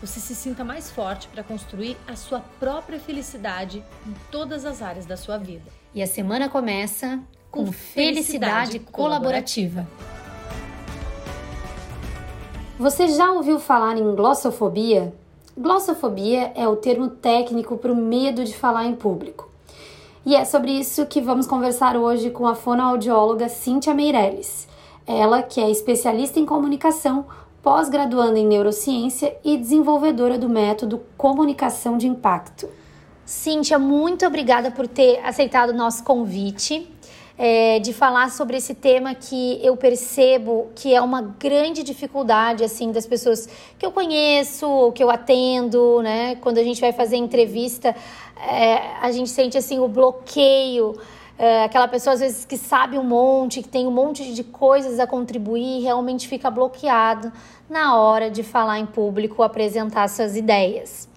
você se sinta mais forte para construir a sua própria felicidade em todas as áreas da sua vida. E a semana começa com, com felicidade, felicidade colaborativa. Você já ouviu falar em glossofobia? Glossofobia é o termo técnico para o medo de falar em público. E é sobre isso que vamos conversar hoje com a fonoaudióloga Cíntia Meirelles. Ela, que é especialista em comunicação, pós-graduanda em neurociência e desenvolvedora do método Comunicação de Impacto. Cíntia, muito obrigada por ter aceitado o nosso convite. É, de falar sobre esse tema que eu percebo que é uma grande dificuldade assim das pessoas que eu conheço, que eu atendo, né? Quando a gente vai fazer entrevista, é, a gente sente assim o bloqueio é, aquela pessoa às vezes que sabe um monte, que tem um monte de coisas a contribuir, realmente fica bloqueado na hora de falar em público, apresentar suas ideias.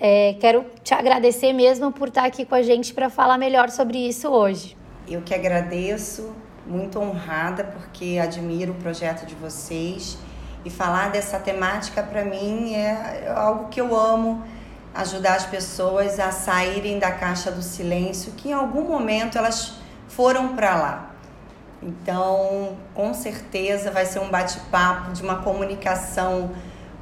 É, quero te agradecer mesmo por estar aqui com a gente para falar melhor sobre isso hoje. Eu que agradeço, muito honrada porque admiro o projeto de vocês e falar dessa temática para mim é algo que eu amo ajudar as pessoas a saírem da caixa do silêncio, que em algum momento elas foram para lá. Então, com certeza vai ser um bate-papo de uma comunicação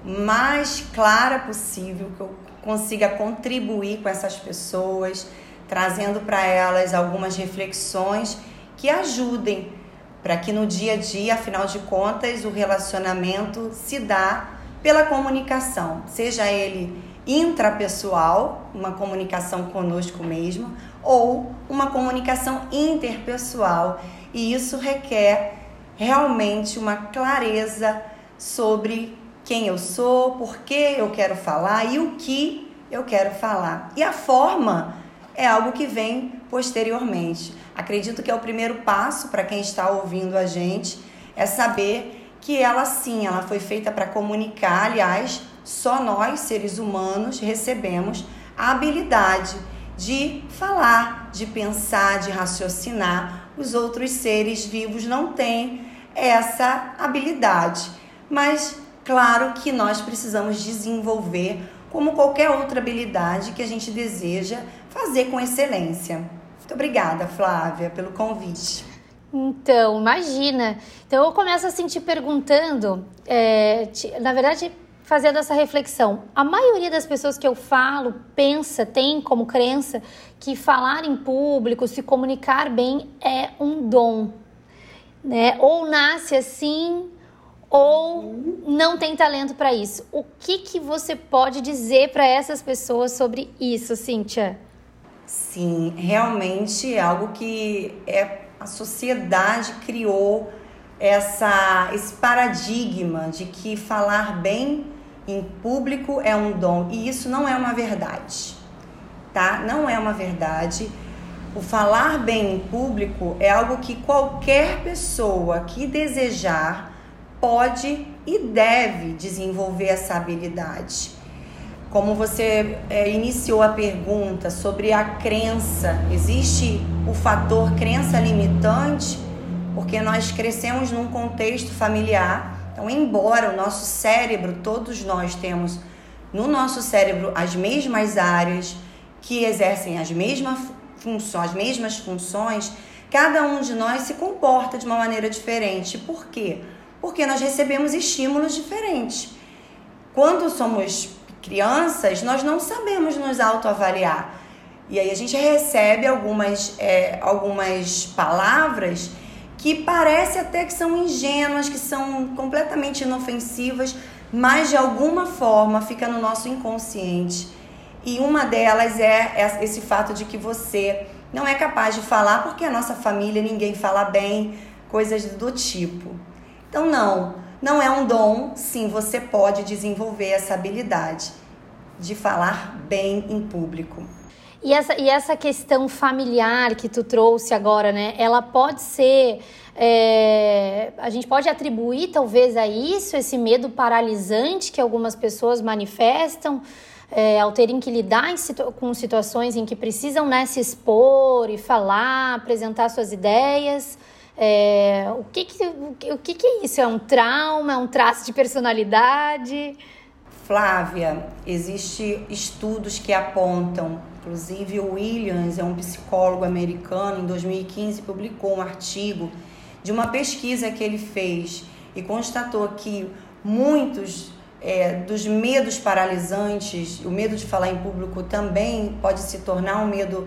mais clara possível, que eu consiga contribuir com essas pessoas, trazendo para elas algumas reflexões que ajudem para que no dia a dia, afinal de contas, o relacionamento se dá pela comunicação, seja ele intrapessoal, uma comunicação conosco mesmo, ou uma comunicação interpessoal. E isso requer realmente uma clareza sobre quem eu sou, por que eu quero falar e o que eu quero falar. E a forma é algo que vem posteriormente. Acredito que é o primeiro passo para quem está ouvindo a gente é saber que ela sim, ela foi feita para comunicar, aliás, só nós, seres humanos, recebemos a habilidade de falar, de pensar, de raciocinar. Os outros seres vivos não têm essa habilidade. Mas, claro que nós precisamos desenvolver, como qualquer outra habilidade que a gente deseja fazer com excelência. Muito obrigada, Flávia, pelo convite. Então, imagina. Então, eu começo assim te perguntando, é, te, na verdade, fazendo essa reflexão. A maioria das pessoas que eu falo pensa, tem como crença que falar em público, se comunicar bem é um dom, né? Ou nasce assim ou não tem talento para isso. O que que você pode dizer para essas pessoas sobre isso, Cíntia? Sim, realmente é algo que é a sociedade criou essa esse paradigma de que falar bem em público é um dom e isso não é uma verdade, tá? Não é uma verdade. O falar bem em público é algo que qualquer pessoa que desejar pode e deve desenvolver essa habilidade. Como você é, iniciou a pergunta sobre a crença, existe o fator crença limitante, porque nós crescemos num contexto familiar então, embora o nosso cérebro, todos nós temos no nosso cérebro as mesmas áreas que exercem as mesmas funções, as mesmas funções, cada um de nós se comporta de uma maneira diferente. Por quê? Porque nós recebemos estímulos diferentes. Quando somos crianças, nós não sabemos nos autoavaliar. E aí a gente recebe algumas, é, algumas palavras que parece até que são ingênuas, que são completamente inofensivas, mas de alguma forma fica no nosso inconsciente. E uma delas é esse fato de que você não é capaz de falar porque a nossa família ninguém fala bem, coisas do tipo. Então não, não é um dom, sim, você pode desenvolver essa habilidade de falar bem em público. E essa, e essa questão familiar que tu trouxe agora, né? Ela pode ser. É, a gente pode atribuir talvez a isso, esse medo paralisante que algumas pessoas manifestam. É, ao terem que lidar situ com situações em que precisam né, se expor e falar, apresentar suas ideias. É, o que que, o que que é isso? É um trauma? É um traço de personalidade? Flávia, existem estudos que apontam, inclusive o Williams é um psicólogo americano, em 2015 publicou um artigo de uma pesquisa que ele fez e constatou que muitos é, dos medos paralisantes, o medo de falar em público também pode se tornar um medo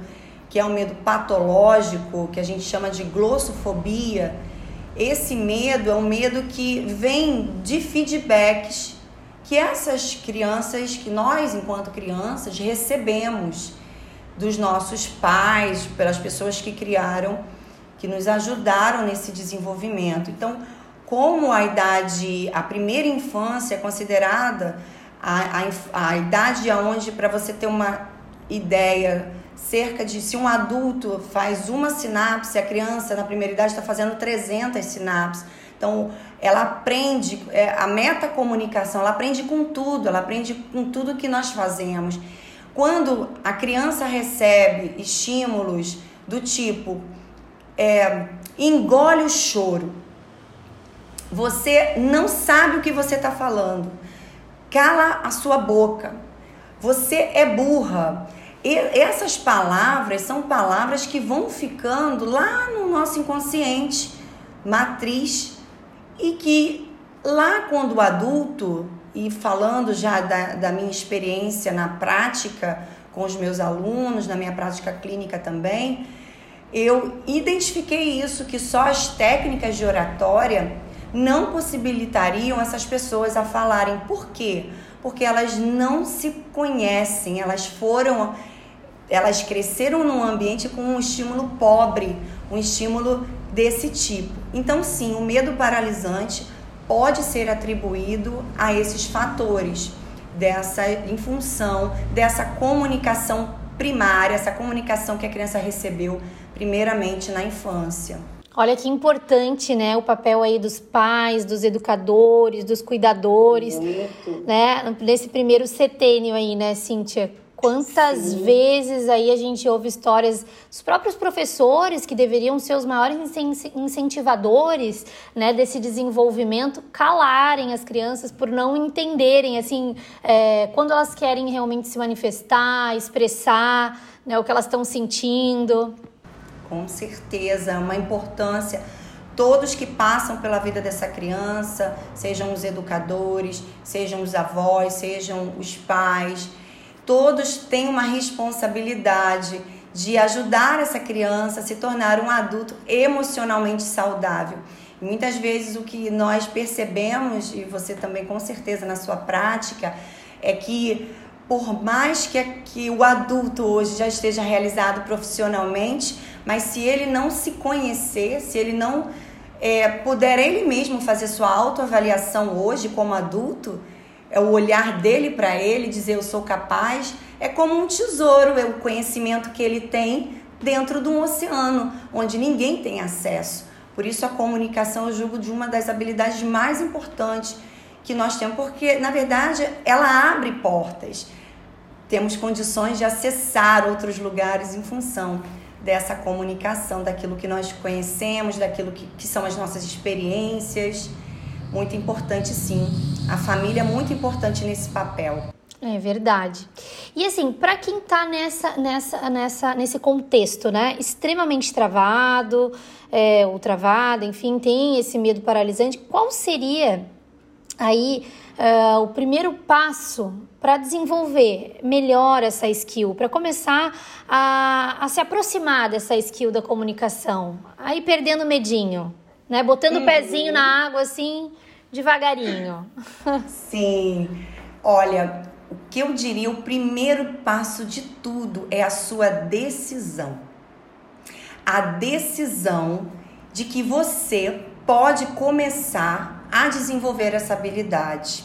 que é um medo patológico, que a gente chama de glossofobia. Esse medo é um medo que vem de feedbacks que essas crianças, que nós, enquanto crianças, recebemos dos nossos pais, pelas pessoas que criaram, que nos ajudaram nesse desenvolvimento. Então, como a idade, a primeira infância é considerada a, a, a idade onde, para você ter uma ideia, cerca de, se um adulto faz uma sinapse, a criança na primeira idade está fazendo 300 sinapses. Então, ela aprende, é, a metacomunicação, ela aprende com tudo, ela aprende com tudo que nós fazemos. Quando a criança recebe estímulos do tipo é, engole o choro, você não sabe o que você está falando, cala a sua boca, você é burra. E essas palavras são palavras que vão ficando lá no nosso inconsciente, matriz e que lá quando adulto, e falando já da, da minha experiência na prática com os meus alunos, na minha prática clínica também, eu identifiquei isso, que só as técnicas de oratória não possibilitariam essas pessoas a falarem. Por quê? Porque elas não se conhecem, elas foram, elas cresceram num ambiente com um estímulo pobre, um estímulo desse tipo. Então, sim, o medo paralisante pode ser atribuído a esses fatores dessa em função dessa comunicação primária, essa comunicação que a criança recebeu primeiramente na infância. Olha que importante, né, o papel aí dos pais, dos educadores, dos cuidadores, Muito. né, nesse primeiro setênio aí, né, Cíntia? Quantas Sim. vezes aí a gente ouve histórias dos próprios professores que deveriam ser os maiores incentivadores né, desse desenvolvimento calarem as crianças por não entenderem assim é, quando elas querem realmente se manifestar, expressar né, o que elas estão sentindo. Com certeza, uma importância todos que passam pela vida dessa criança, sejam os educadores, sejam os avós, sejam os pais, todos têm uma responsabilidade de ajudar essa criança a se tornar um adulto emocionalmente saudável. Muitas vezes o que nós percebemos, e você também com certeza na sua prática, é que por mais que, que o adulto hoje já esteja realizado profissionalmente, mas se ele não se conhecer, se ele não é, puder ele mesmo fazer sua autoavaliação hoje como adulto, é o olhar dele para ele, dizer eu sou capaz, é como um tesouro, é o conhecimento que ele tem dentro de um oceano, onde ninguém tem acesso. Por isso a comunicação eu julgo de uma das habilidades mais importantes que nós temos, porque na verdade ela abre portas. Temos condições de acessar outros lugares em função dessa comunicação, daquilo que nós conhecemos, daquilo que, que são as nossas experiências muito importante sim. A família é muito importante nesse papel. É verdade. E assim, para quem está nessa, nessa, nessa, nesse contexto, né, extremamente travado, é, ou travada, enfim, tem esse medo paralisante, qual seria aí uh, o primeiro passo para desenvolver melhor essa skill, para começar a, a se aproximar dessa skill da comunicação, aí perdendo medinho? né? Botando uhum. o pezinho na água assim, devagarinho. Sim. Olha, o que eu diria, o primeiro passo de tudo é a sua decisão. A decisão de que você pode começar a desenvolver essa habilidade.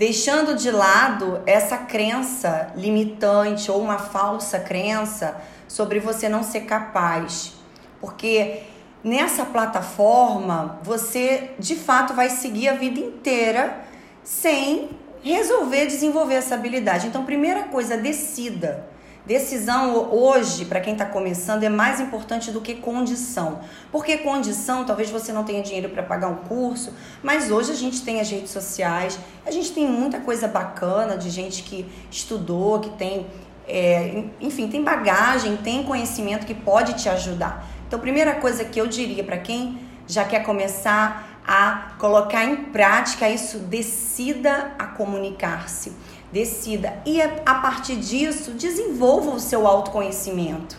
deixando de lado essa crença limitante ou uma falsa crença sobre você não ser capaz. Porque nessa plataforma você de fato vai seguir a vida inteira sem resolver desenvolver essa habilidade. Então, primeira coisa, decida. Decisão hoje, para quem está começando, é mais importante do que condição. Porque condição, talvez você não tenha dinheiro para pagar um curso, mas hoje a gente tem as redes sociais, a gente tem muita coisa bacana de gente que estudou, que tem, é, enfim, tem bagagem, tem conhecimento que pode te ajudar. Então, primeira coisa que eu diria para quem já quer começar a colocar em prática isso, decida a comunicar-se, decida e a partir disso desenvolva o seu autoconhecimento.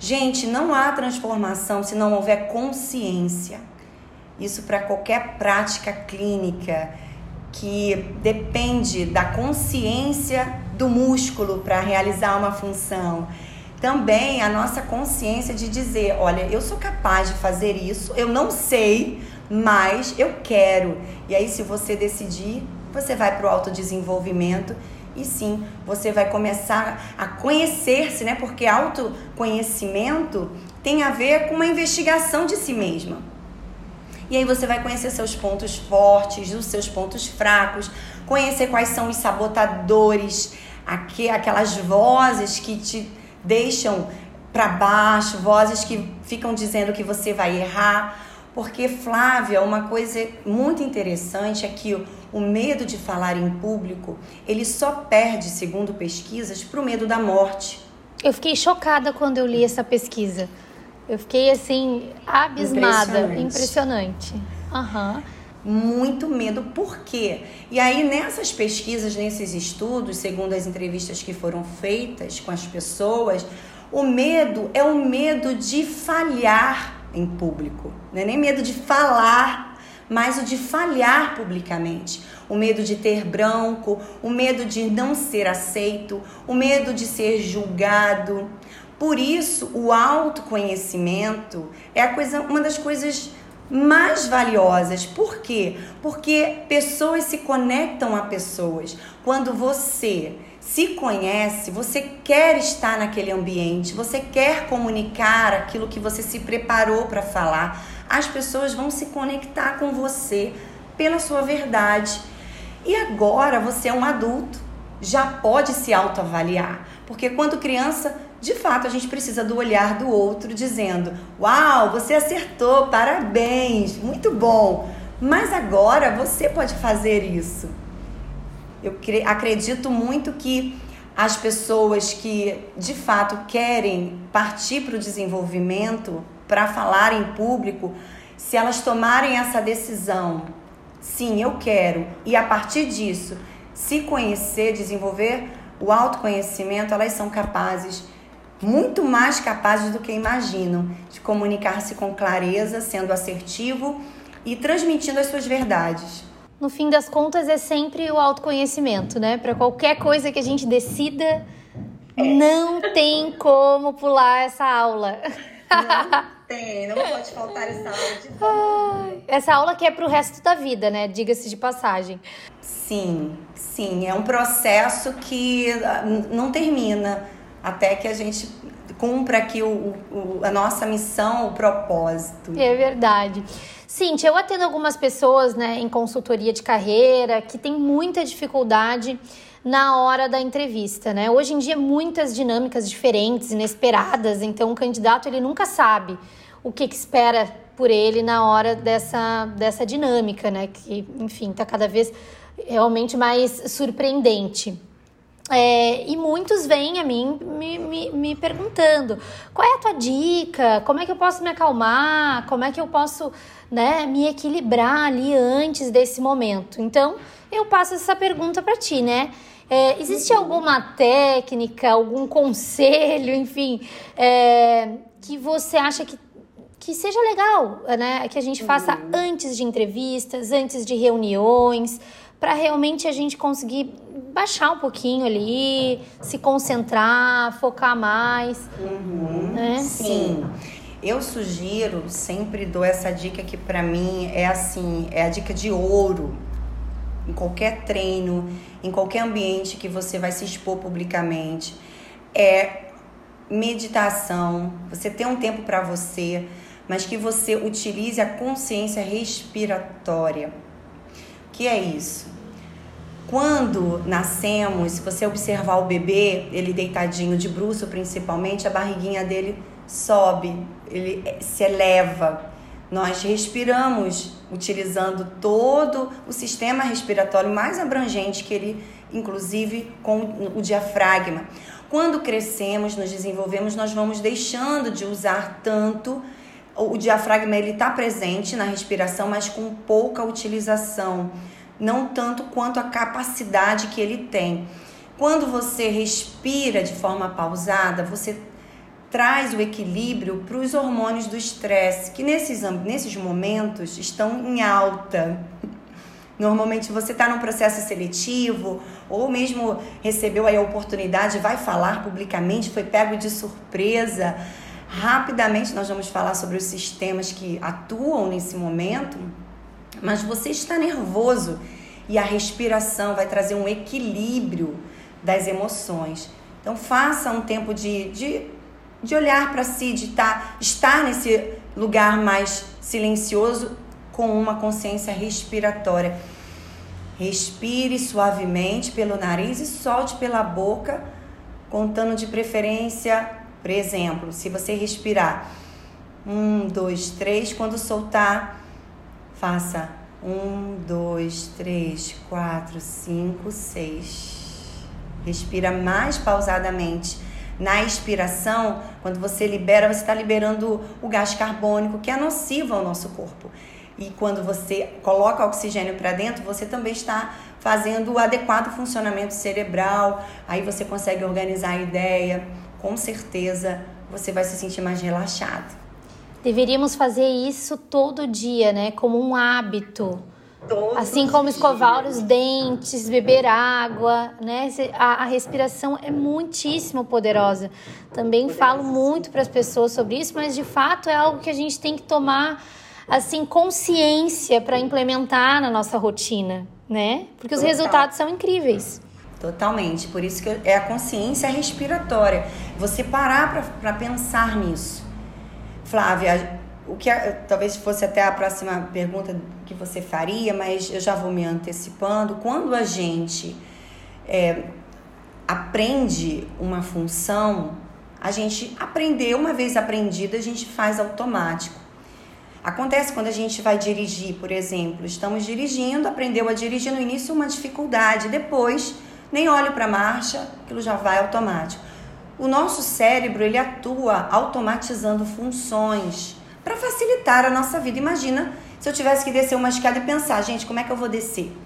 Gente, não há transformação se não houver consciência. Isso para qualquer prática clínica que depende da consciência do músculo para realizar uma função. Também a nossa consciência de dizer, olha, eu sou capaz de fazer isso, eu não sei, mas eu quero. E aí, se você decidir, você vai para o autodesenvolvimento e sim, você vai começar a conhecer-se, né? Porque autoconhecimento tem a ver com uma investigação de si mesma. E aí você vai conhecer seus pontos fortes, os seus pontos fracos, conhecer quais são os sabotadores, aquelas vozes que te deixam para baixo, vozes que ficam dizendo que você vai errar porque, Flávia, uma coisa muito interessante é que o medo de falar em público, ele só perde, segundo pesquisas, para o medo da morte. Eu fiquei chocada quando eu li essa pesquisa. Eu fiquei, assim, abismada. Impressionante. Impressionante. Uhum. Muito medo, por quê? E aí, nessas pesquisas, nesses estudos, segundo as entrevistas que foram feitas com as pessoas, o medo é o medo de falhar em público. Não é nem medo de falar, mas o de falhar publicamente. O medo de ter branco, o medo de não ser aceito, o medo de ser julgado. Por isso, o autoconhecimento é a coisa, uma das coisas mais valiosas. Por quê? Porque pessoas se conectam a pessoas. Quando você se conhece, você quer estar naquele ambiente, você quer comunicar aquilo que você se preparou para falar, as pessoas vão se conectar com você pela sua verdade. E agora você é um adulto, já pode se autoavaliar, porque quando criança, de fato, a gente precisa do olhar do outro dizendo: "Uau, você acertou, parabéns, muito bom". Mas agora você pode fazer isso. Eu acredito muito que as pessoas que de fato querem partir para o desenvolvimento, para falar em público, se elas tomarem essa decisão, sim, eu quero, e a partir disso se conhecer, desenvolver o autoconhecimento, elas são capazes, muito mais capazes do que imaginam, de comunicar-se com clareza, sendo assertivo e transmitindo as suas verdades no fim das contas, é sempre o autoconhecimento, né? Para qualquer coisa que a gente decida, não tem como pular essa aula. Não tem, não pode faltar essa aula de volta. Essa aula que é para o resto da vida, né? Diga-se de passagem. Sim, sim. É um processo que ah, não termina até que a gente cumpra aqui o, o, a nossa missão, o propósito. É verdade. Cintia, eu atendo algumas pessoas né, em consultoria de carreira que tem muita dificuldade na hora da entrevista, né? Hoje em dia muitas dinâmicas diferentes, inesperadas, então o candidato ele nunca sabe o que, que espera por ele na hora dessa, dessa dinâmica, né? Que, enfim, está cada vez realmente mais surpreendente. É, e muitos vêm a mim me, me, me, perguntando qual é a tua dica, como é que eu posso me acalmar, como é que eu posso né, me equilibrar ali antes desse momento. Então, eu passo essa pergunta para ti, né? É, existe alguma técnica, algum conselho, enfim, é, que você acha que, que seja legal, né? Que a gente faça uhum. antes de entrevistas, antes de reuniões, para realmente a gente conseguir baixar um pouquinho ali, se concentrar, focar mais. Uhum, né? Sim. Eu sugiro, sempre dou essa dica que para mim é assim, é a dica de ouro. em qualquer treino, em qualquer ambiente que você vai se expor publicamente, é meditação, você ter um tempo para você, mas que você utilize a consciência respiratória. Que é isso? Quando nascemos, se você observar o bebê, ele deitadinho de bruço principalmente, a barriguinha dele sobe, ele se eleva. Nós respiramos utilizando todo o sistema respiratório mais abrangente que ele, inclusive com o diafragma. Quando crescemos, nos desenvolvemos, nós vamos deixando de usar tanto o diafragma ele está presente na respiração, mas com pouca utilização, não tanto quanto a capacidade que ele tem. Quando você respira de forma pausada, você traz o equilíbrio para os hormônios do estresse, que nesses, nesses momentos estão em alta. Normalmente você está num processo seletivo ou mesmo recebeu aí a oportunidade, vai falar publicamente, foi pego de surpresa. Rapidamente nós vamos falar sobre os sistemas que atuam nesse momento, mas você está nervoso e a respiração vai trazer um equilíbrio das emoções. Então faça um tempo de, de, de olhar para si, de tá, estar nesse lugar mais silencioso com uma consciência respiratória. Respire suavemente pelo nariz e solte pela boca, contando de preferência por exemplo, se você respirar um, dois, três, quando soltar, faça um, dois, três, quatro, cinco, seis. Respira mais pausadamente. Na expiração, quando você libera, você está liberando o gás carbônico que é nocivo ao nosso corpo. E quando você coloca oxigênio para dentro, você também está fazendo o adequado funcionamento cerebral. Aí você consegue organizar a ideia, com certeza você vai se sentir mais relaxado. Deveríamos fazer isso todo dia, né? Como um hábito. Todos assim como escovar os dentes, beber água, né? A, a respiração é muitíssimo poderosa. Também falo muito para as pessoas sobre isso, mas de fato é algo que a gente tem que tomar assim consciência para implementar na nossa rotina, né? Porque os resultados são incríveis. Totalmente. Por isso que é a consciência respiratória. Você parar para pensar nisso. Flávia, o que talvez fosse até a próxima pergunta que você faria, mas eu já vou me antecipando. Quando a gente é, aprende uma função, a gente aprendeu, uma vez aprendida, a gente faz automático. Acontece quando a gente vai dirigir, por exemplo, estamos dirigindo, aprendeu a dirigir no início uma dificuldade, depois nem olho para a marcha, aquilo já vai automático. O nosso cérebro ele atua automatizando funções para facilitar a nossa vida. Imagina se eu tivesse que descer uma escada e pensar, gente, como é que eu vou descer?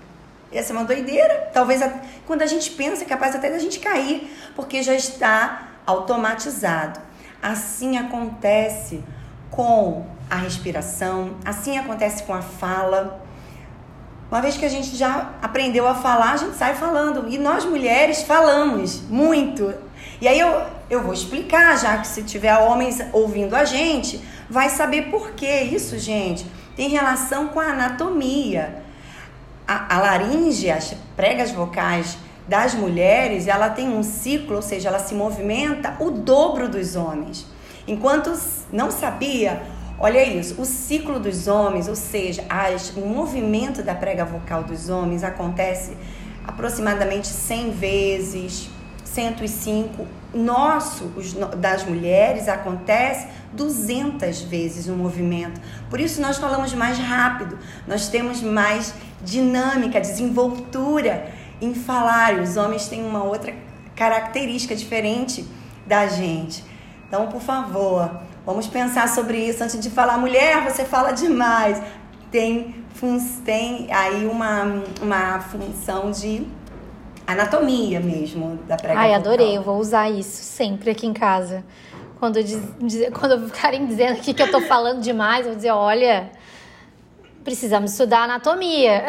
Essa é uma doideira. Talvez quando a gente pensa, é capaz até da gente cair, porque já está automatizado. Assim acontece com a respiração, assim acontece com a fala. Uma vez que a gente já aprendeu a falar, a gente sai falando. E nós mulheres falamos muito. E aí eu, eu vou explicar, já que se tiver homens ouvindo a gente, vai saber por que isso, gente. Tem relação com a anatomia. A, a laringe, as pregas vocais das mulheres, ela tem um ciclo, ou seja, ela se movimenta o dobro dos homens. Enquanto não sabia, Olha isso, o ciclo dos homens, ou seja, as, o movimento da prega vocal dos homens acontece aproximadamente 100 vezes, 105. Nosso, os, das mulheres, acontece 200 vezes o movimento. Por isso nós falamos mais rápido, nós temos mais dinâmica, desenvoltura em falar. Os homens têm uma outra característica diferente da gente. Então, por favor, Vamos pensar sobre isso antes de falar, mulher, você fala demais. Tem, tem aí uma, uma função de anatomia mesmo da prega Ai, adorei, eu vou usar isso sempre aqui em casa. Quando, diz, quando ficarem dizendo aqui que eu tô falando demais, eu vou dizer, olha, precisamos estudar anatomia.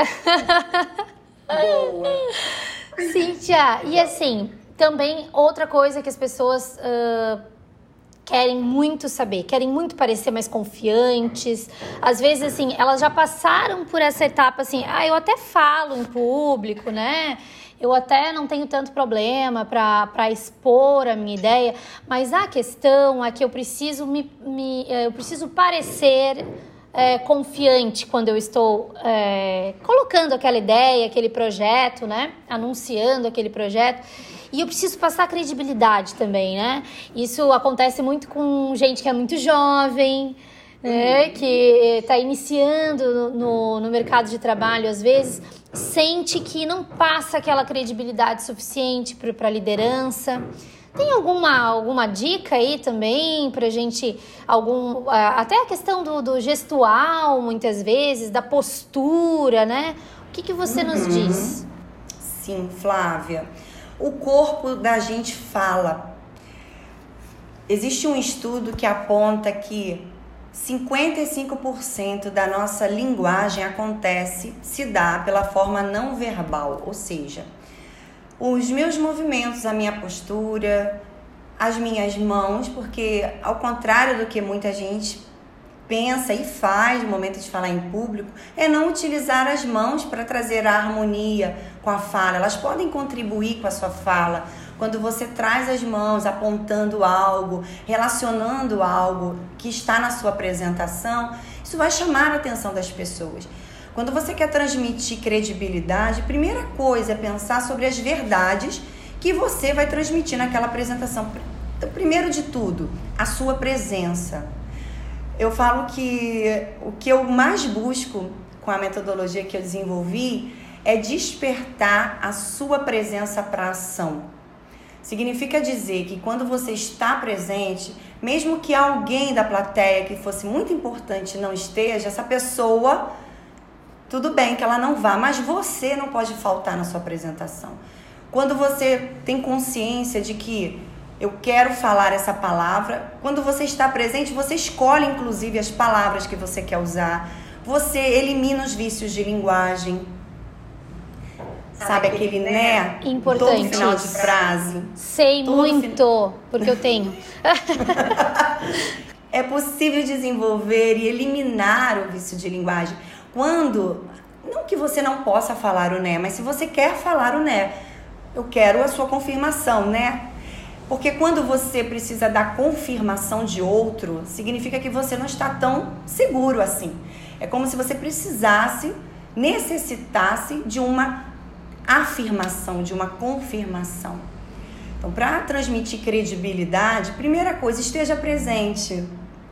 Boa. Cíntia, e assim, também outra coisa que as pessoas uh, querem muito saber, querem muito parecer mais confiantes. Às vezes, assim, elas já passaram por essa etapa, assim, ah, eu até falo em público, né? Eu até não tenho tanto problema para expor a minha ideia, mas a questão é que eu preciso me, me eu preciso parecer é, confiante quando eu estou é, colocando aquela ideia, aquele projeto, né? Anunciando aquele projeto. E eu preciso passar credibilidade também, né? Isso acontece muito com gente que é muito jovem, né? Que está iniciando no, no mercado de trabalho, às vezes, sente que não passa aquela credibilidade suficiente para a liderança. Tem alguma, alguma dica aí também pra gente, algum, até a questão do, do gestual, muitas vezes, da postura, né? O que, que você uhum. nos diz? Sim, Flávia o corpo da gente fala. Existe um estudo que aponta que 55% da nossa linguagem acontece, se dá pela forma não verbal, ou seja, os meus movimentos, a minha postura, as minhas mãos, porque ao contrário do que muita gente pensa e faz no momento de falar em público é não utilizar as mãos para trazer a harmonia com a fala. Elas podem contribuir com a sua fala. Quando você traz as mãos apontando algo, relacionando algo que está na sua apresentação, isso vai chamar a atenção das pessoas. Quando você quer transmitir credibilidade, primeira coisa é pensar sobre as verdades que você vai transmitir naquela apresentação. Primeiro de tudo, a sua presença eu falo que o que eu mais busco com a metodologia que eu desenvolvi é despertar a sua presença para ação. Significa dizer que quando você está presente, mesmo que alguém da plateia que fosse muito importante não esteja, essa pessoa, tudo bem que ela não vá, mas você não pode faltar na sua apresentação. Quando você tem consciência de que eu quero falar essa palavra. Quando você está presente, você escolhe inclusive as palavras que você quer usar. Você elimina os vícios de linguagem. Sabe aquele né? Importante. Todo final de frase. Sei muito, porque eu tenho. é possível desenvolver e eliminar o vício de linguagem quando não que você não possa falar o né, mas se você quer falar o né, eu quero a sua confirmação, né? Porque quando você precisa da confirmação de outro, significa que você não está tão seguro assim. É como se você precisasse, necessitasse de uma afirmação, de uma confirmação. Então, para transmitir credibilidade, primeira coisa, esteja presente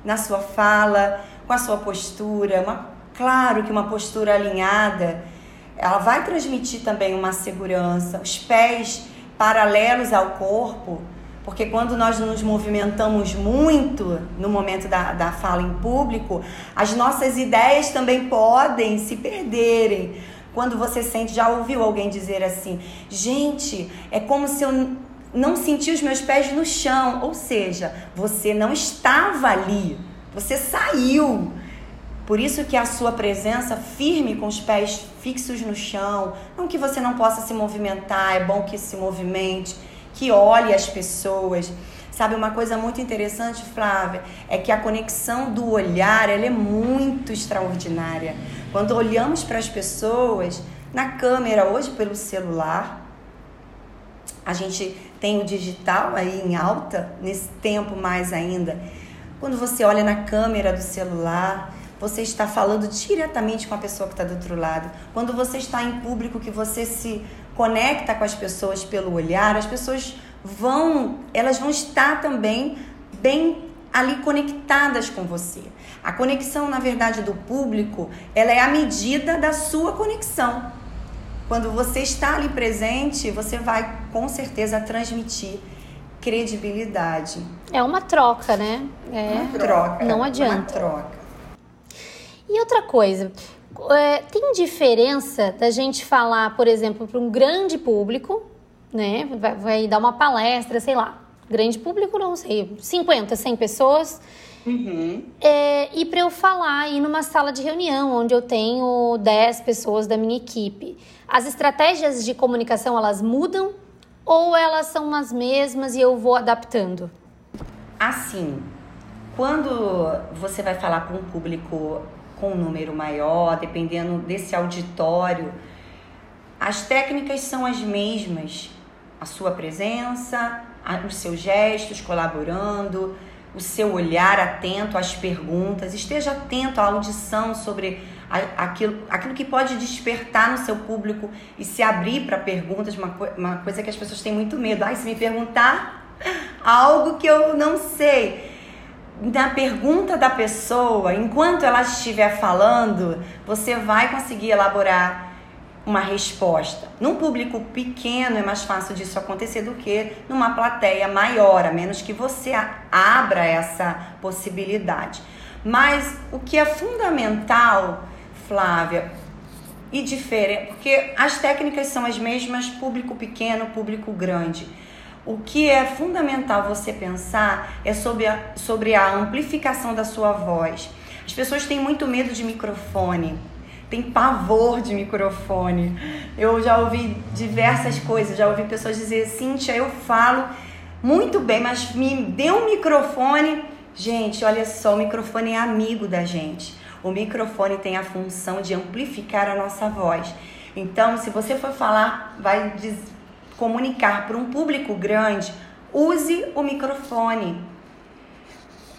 na sua fala, com a sua postura. Uma, claro que uma postura alinhada, ela vai transmitir também uma segurança. Os pés paralelos ao corpo porque quando nós nos movimentamos muito no momento da, da fala em público, as nossas ideias também podem se perderem. Quando você sente, já ouviu alguém dizer assim: gente, é como se eu não senti os meus pés no chão. Ou seja, você não estava ali, você saiu. Por isso que a sua presença firme com os pés fixos no chão, não que você não possa se movimentar, é bom que se movimente que olhe as pessoas. Sabe, uma coisa muito interessante, Flávia, é que a conexão do olhar ela é muito extraordinária. Quando olhamos para as pessoas, na câmera, hoje pelo celular, a gente tem o digital aí em alta, nesse tempo mais ainda. Quando você olha na câmera do celular, você está falando diretamente com a pessoa que está do outro lado. Quando você está em público, que você se conecta com as pessoas pelo olhar, as pessoas vão, elas vão estar também bem ali conectadas com você. A conexão, na verdade, do público, ela é a medida da sua conexão. Quando você está ali presente, você vai com certeza transmitir credibilidade. É uma troca, né? É uma troca. Não adianta. Uma troca. E outra coisa, é, tem diferença da gente falar, por exemplo, para um grande público, né? Vai, vai, dar uma palestra, sei lá. Grande público, não sei, 50, 100 pessoas. Uhum. É, e para eu falar aí numa sala de reunião, onde eu tenho 10 pessoas da minha equipe. As estratégias de comunicação, elas mudam ou elas são as mesmas e eu vou adaptando? Assim, quando você vai falar com um público com um número maior, dependendo desse auditório, as técnicas são as mesmas. A sua presença, os seus gestos colaborando, o seu olhar atento às perguntas, esteja atento à audição sobre aquilo, aquilo que pode despertar no seu público e se abrir para perguntas, uma, uma coisa que as pessoas têm muito medo. Ai, se me perguntar algo que eu não sei. Na pergunta da pessoa, enquanto ela estiver falando, você vai conseguir elaborar uma resposta. Num público pequeno é mais fácil disso acontecer do que numa plateia maior, a menos que você abra essa possibilidade. Mas o que é fundamental Flávia, e diferente, porque as técnicas são as mesmas, público pequeno, público grande. O que é fundamental você pensar é sobre a, sobre a amplificação da sua voz. As pessoas têm muito medo de microfone, tem pavor de microfone. Eu já ouvi diversas coisas, já ouvi pessoas dizer, Cíntia, eu falo muito bem, mas me dê um microfone. Gente, olha só, o microfone é amigo da gente. O microfone tem a função de amplificar a nossa voz. Então, se você for falar, vai comunicar para um público grande, use o microfone.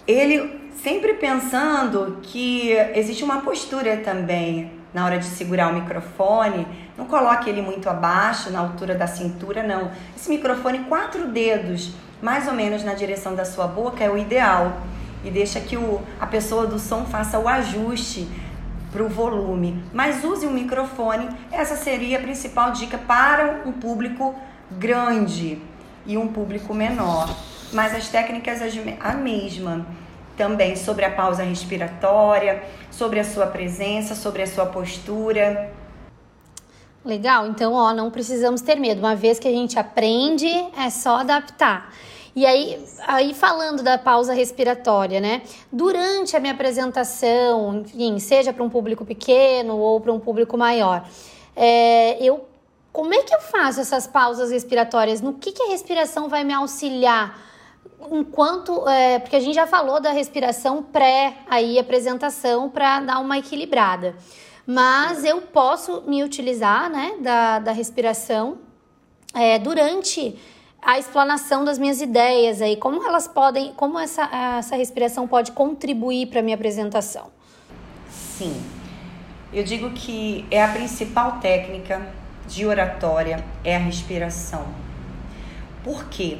Ele sempre pensando que existe uma postura também na hora de segurar o microfone. Não coloque ele muito abaixo, na altura da cintura, não. Esse microfone, quatro dedos, mais ou menos na direção da sua boca, é o ideal e deixa que o, a pessoa do som faça o ajuste para o volume. Mas use o microfone, essa seria a principal dica para um público grande e um público menor. Mas as técnicas a mesma. Também sobre a pausa respiratória, sobre a sua presença, sobre a sua postura. Legal, então ó, não precisamos ter medo. Uma vez que a gente aprende, é só adaptar. E aí, aí falando da pausa respiratória, né? Durante a minha apresentação, enfim, seja para um público pequeno ou para um público maior, é, eu como é que eu faço essas pausas respiratórias? No que, que a respiração vai me auxiliar? Enquanto, é, porque a gente já falou da respiração pré aí apresentação para dar uma equilibrada, mas eu posso me utilizar, né, da, da respiração é, durante a explanação das minhas ideias aí, como elas podem, como essa, essa respiração pode contribuir para a minha apresentação? Sim, eu digo que é a principal técnica de oratória é a respiração. Por quê?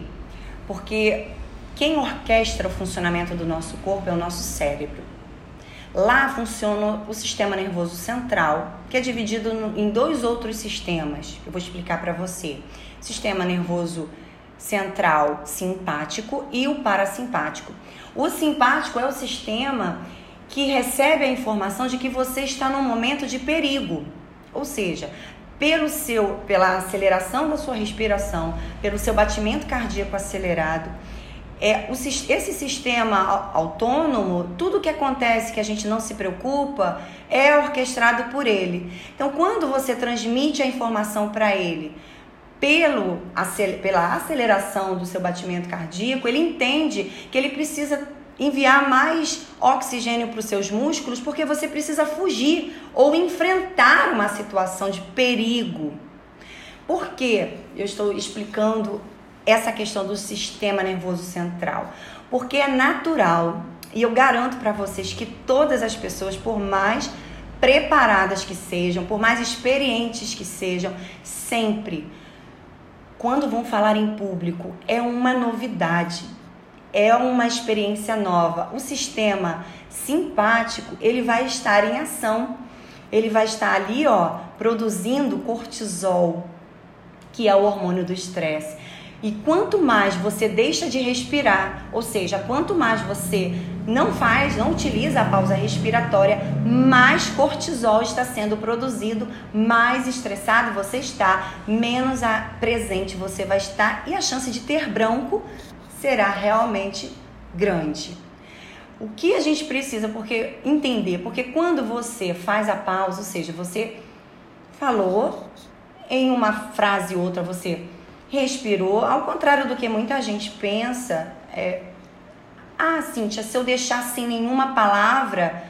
Porque quem orquestra o funcionamento do nosso corpo é o nosso cérebro. Lá funciona o sistema nervoso central, que é dividido em dois outros sistemas. Eu vou explicar para você. Sistema nervoso central simpático e o parasimpático. O simpático é o sistema que recebe a informação de que você está num momento de perigo. Ou seja, pelo seu, pela aceleração da sua respiração, pelo seu batimento cardíaco acelerado, é, o, esse sistema autônomo, tudo que acontece que a gente não se preocupa, é orquestrado por ele. Então, quando você transmite a informação para ele, pelo, pela aceleração do seu batimento cardíaco, ele entende que ele precisa enviar mais oxigênio para os seus músculos porque você precisa fugir ou enfrentar uma situação de perigo. Por que eu estou explicando essa questão do sistema nervoso central? Porque é natural e eu garanto para vocês que todas as pessoas, por mais preparadas que sejam, por mais experientes que sejam, sempre quando vão falar em público, é uma novidade, é uma experiência nova. O sistema simpático, ele vai estar em ação. Ele vai estar ali, ó, produzindo cortisol, que é o hormônio do estresse. E quanto mais você deixa de respirar, ou seja, quanto mais você não faz, não utiliza a pausa respiratória, mais cortisol está sendo produzido, mais estressado você está, menos a presente você vai estar e a chance de ter branco será realmente grande. O que a gente precisa porque entender, porque quando você faz a pausa, ou seja, você falou em uma frase ou outra, você respirou, ao contrário do que muita gente pensa, é, Ah, Cíntia, se eu deixar sem nenhuma palavra,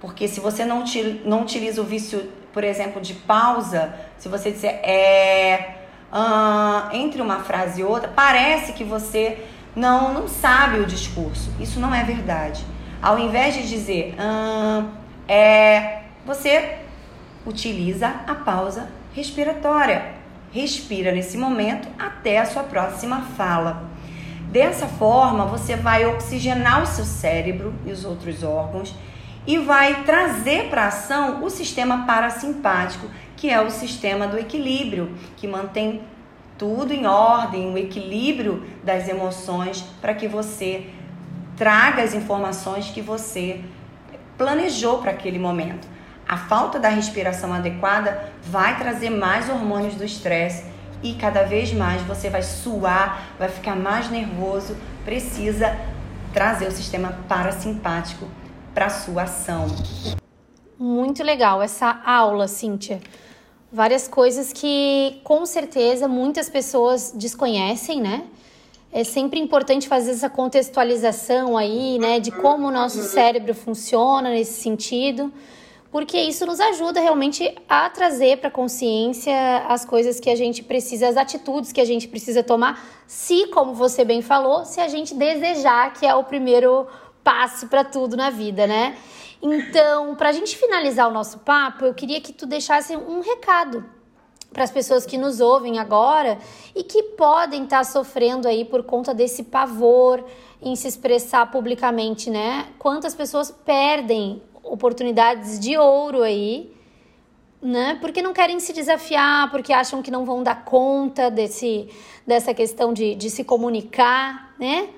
porque se você não, não utiliza o vício, por exemplo, de pausa, se você disser é. Uh, entre uma frase e outra, parece que você não, não sabe o discurso. Isso não é verdade. Ao invés de dizer uh, é, você utiliza a pausa respiratória. Respira nesse momento até a sua próxima fala. Dessa forma, você vai oxigenar o seu cérebro e os outros órgãos e vai trazer para ação o sistema parasimpático, que é o sistema do equilíbrio, que mantém tudo em ordem, o equilíbrio das emoções para que você traga as informações que você planejou para aquele momento. A falta da respiração adequada vai trazer mais hormônios do estresse e cada vez mais você vai suar, vai ficar mais nervoso, precisa trazer o sistema parasimpático para sua ação. Muito legal essa aula, Cíntia. Várias coisas que com certeza muitas pessoas desconhecem, né? É sempre importante fazer essa contextualização aí, né, de como o nosso cérebro funciona nesse sentido porque isso nos ajuda realmente a trazer para consciência as coisas que a gente precisa, as atitudes que a gente precisa tomar, se, como você bem falou, se a gente desejar, que é o primeiro passo para tudo na vida, né? Então, para a gente finalizar o nosso papo, eu queria que tu deixasse um recado para as pessoas que nos ouvem agora e que podem estar tá sofrendo aí por conta desse pavor em se expressar publicamente, né? Quantas pessoas perdem oportunidades de ouro aí, né? Porque não querem se desafiar, porque acham que não vão dar conta desse, dessa questão de, de se comunicar, né?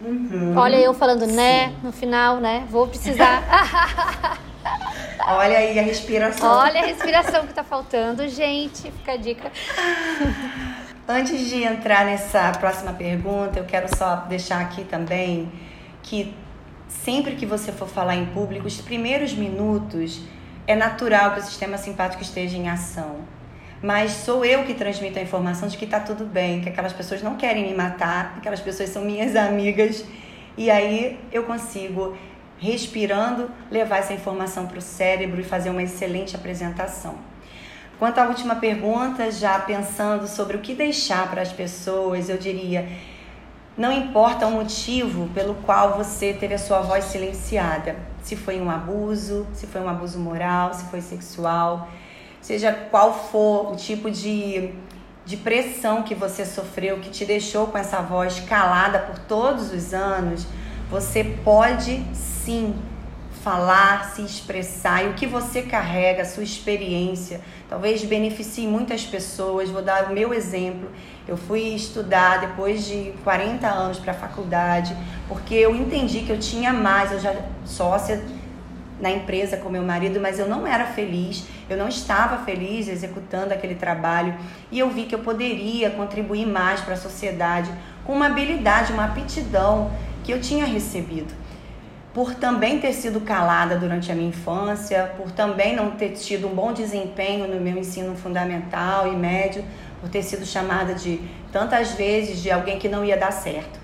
Uhum. Olha eu falando Sim. né no final, né? Vou precisar. Olha aí a respiração. Olha a respiração que tá faltando, gente. Fica a dica. Antes de entrar nessa próxima pergunta, eu quero só deixar aqui também que sempre que você for falar em público, os primeiros minutos é natural que o sistema simpático esteja em ação. Mas sou eu que transmito a informação de que está tudo bem, que aquelas pessoas não querem me matar, aquelas pessoas são minhas amigas. E aí eu consigo, respirando, levar essa informação para o cérebro e fazer uma excelente apresentação. Quanto à última pergunta, já pensando sobre o que deixar para as pessoas, eu diria não importa o motivo pelo qual você teve a sua voz silenciada, se foi um abuso, se foi um abuso moral, se foi sexual, seja qual for o tipo de, de pressão que você sofreu, que te deixou com essa voz calada por todos os anos, você pode sim falar, se expressar e o que você carrega, a sua experiência, talvez beneficie muitas pessoas. Vou dar o meu exemplo. Eu fui estudar depois de 40 anos para a faculdade, porque eu entendi que eu tinha mais, eu já sócia na empresa com meu marido, mas eu não era feliz, eu não estava feliz executando aquele trabalho e eu vi que eu poderia contribuir mais para a sociedade com uma habilidade, uma aptidão que eu tinha recebido. Por também ter sido calada durante a minha infância, por também não ter tido um bom desempenho no meu ensino fundamental e médio, por ter sido chamada de tantas vezes de alguém que não ia dar certo.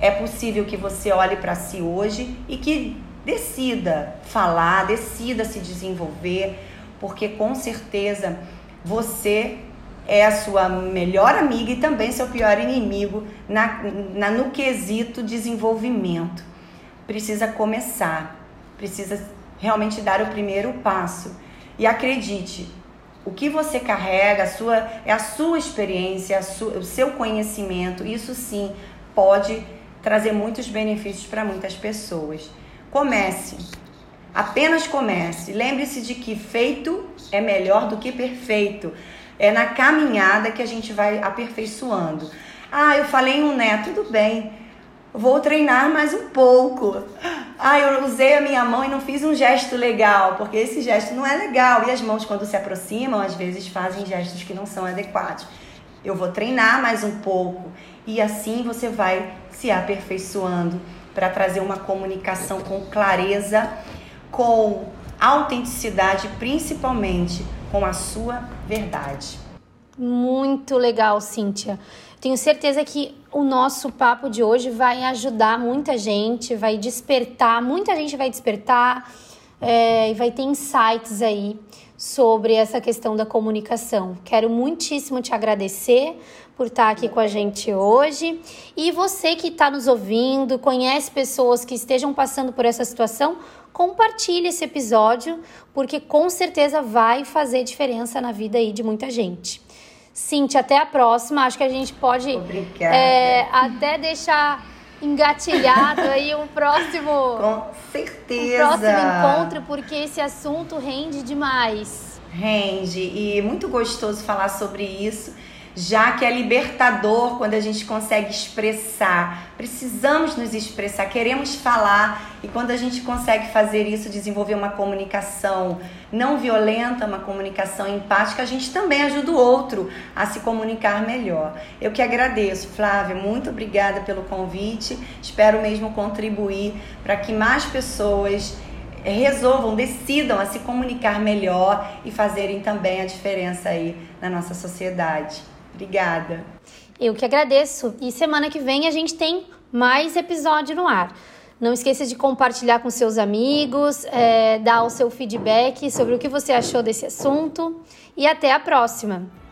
É possível que você olhe para si hoje e que decida falar, decida se desenvolver, porque com certeza você é a sua melhor amiga e também seu pior inimigo na, na no quesito desenvolvimento precisa começar, precisa realmente dar o primeiro passo. E acredite, o que você carrega, a sua, é a sua experiência, a sua, o seu conhecimento, isso sim pode trazer muitos benefícios para muitas pessoas. Comece, apenas comece. Lembre-se de que feito é melhor do que perfeito. É na caminhada que a gente vai aperfeiçoando. Ah, eu falei um né, tudo bem vou treinar mais um pouco. Ah, eu usei a minha mão e não fiz um gesto legal, porque esse gesto não é legal. E as mãos, quando se aproximam, às vezes fazem gestos que não são adequados. Eu vou treinar mais um pouco. E assim você vai se aperfeiçoando para trazer uma comunicação com clareza, com autenticidade, principalmente com a sua verdade. Muito legal, Cíntia. Tenho certeza que o nosso papo de hoje vai ajudar muita gente, vai despertar, muita gente vai despertar é, e vai ter insights aí sobre essa questão da comunicação. Quero muitíssimo te agradecer por estar aqui com a gente hoje. E você que está nos ouvindo, conhece pessoas que estejam passando por essa situação, compartilhe esse episódio, porque com certeza vai fazer diferença na vida aí de muita gente. Cintia, até a próxima. Acho que a gente pode é, até deixar engatilhado aí um próximo. Com certeza. Um próximo encontro, porque esse assunto rende demais. Rende. E muito gostoso falar sobre isso já que é libertador quando a gente consegue expressar. Precisamos nos expressar, queremos falar e quando a gente consegue fazer isso, desenvolver uma comunicação não violenta, uma comunicação empática, a gente também ajuda o outro a se comunicar melhor. Eu que agradeço, Flávia, muito obrigada pelo convite. Espero mesmo contribuir para que mais pessoas resolvam, decidam a se comunicar melhor e fazerem também a diferença aí na nossa sociedade. Obrigada. Eu que agradeço. E semana que vem a gente tem mais episódio no ar. Não esqueça de compartilhar com seus amigos, é, dar o seu feedback sobre o que você achou desse assunto. E até a próxima!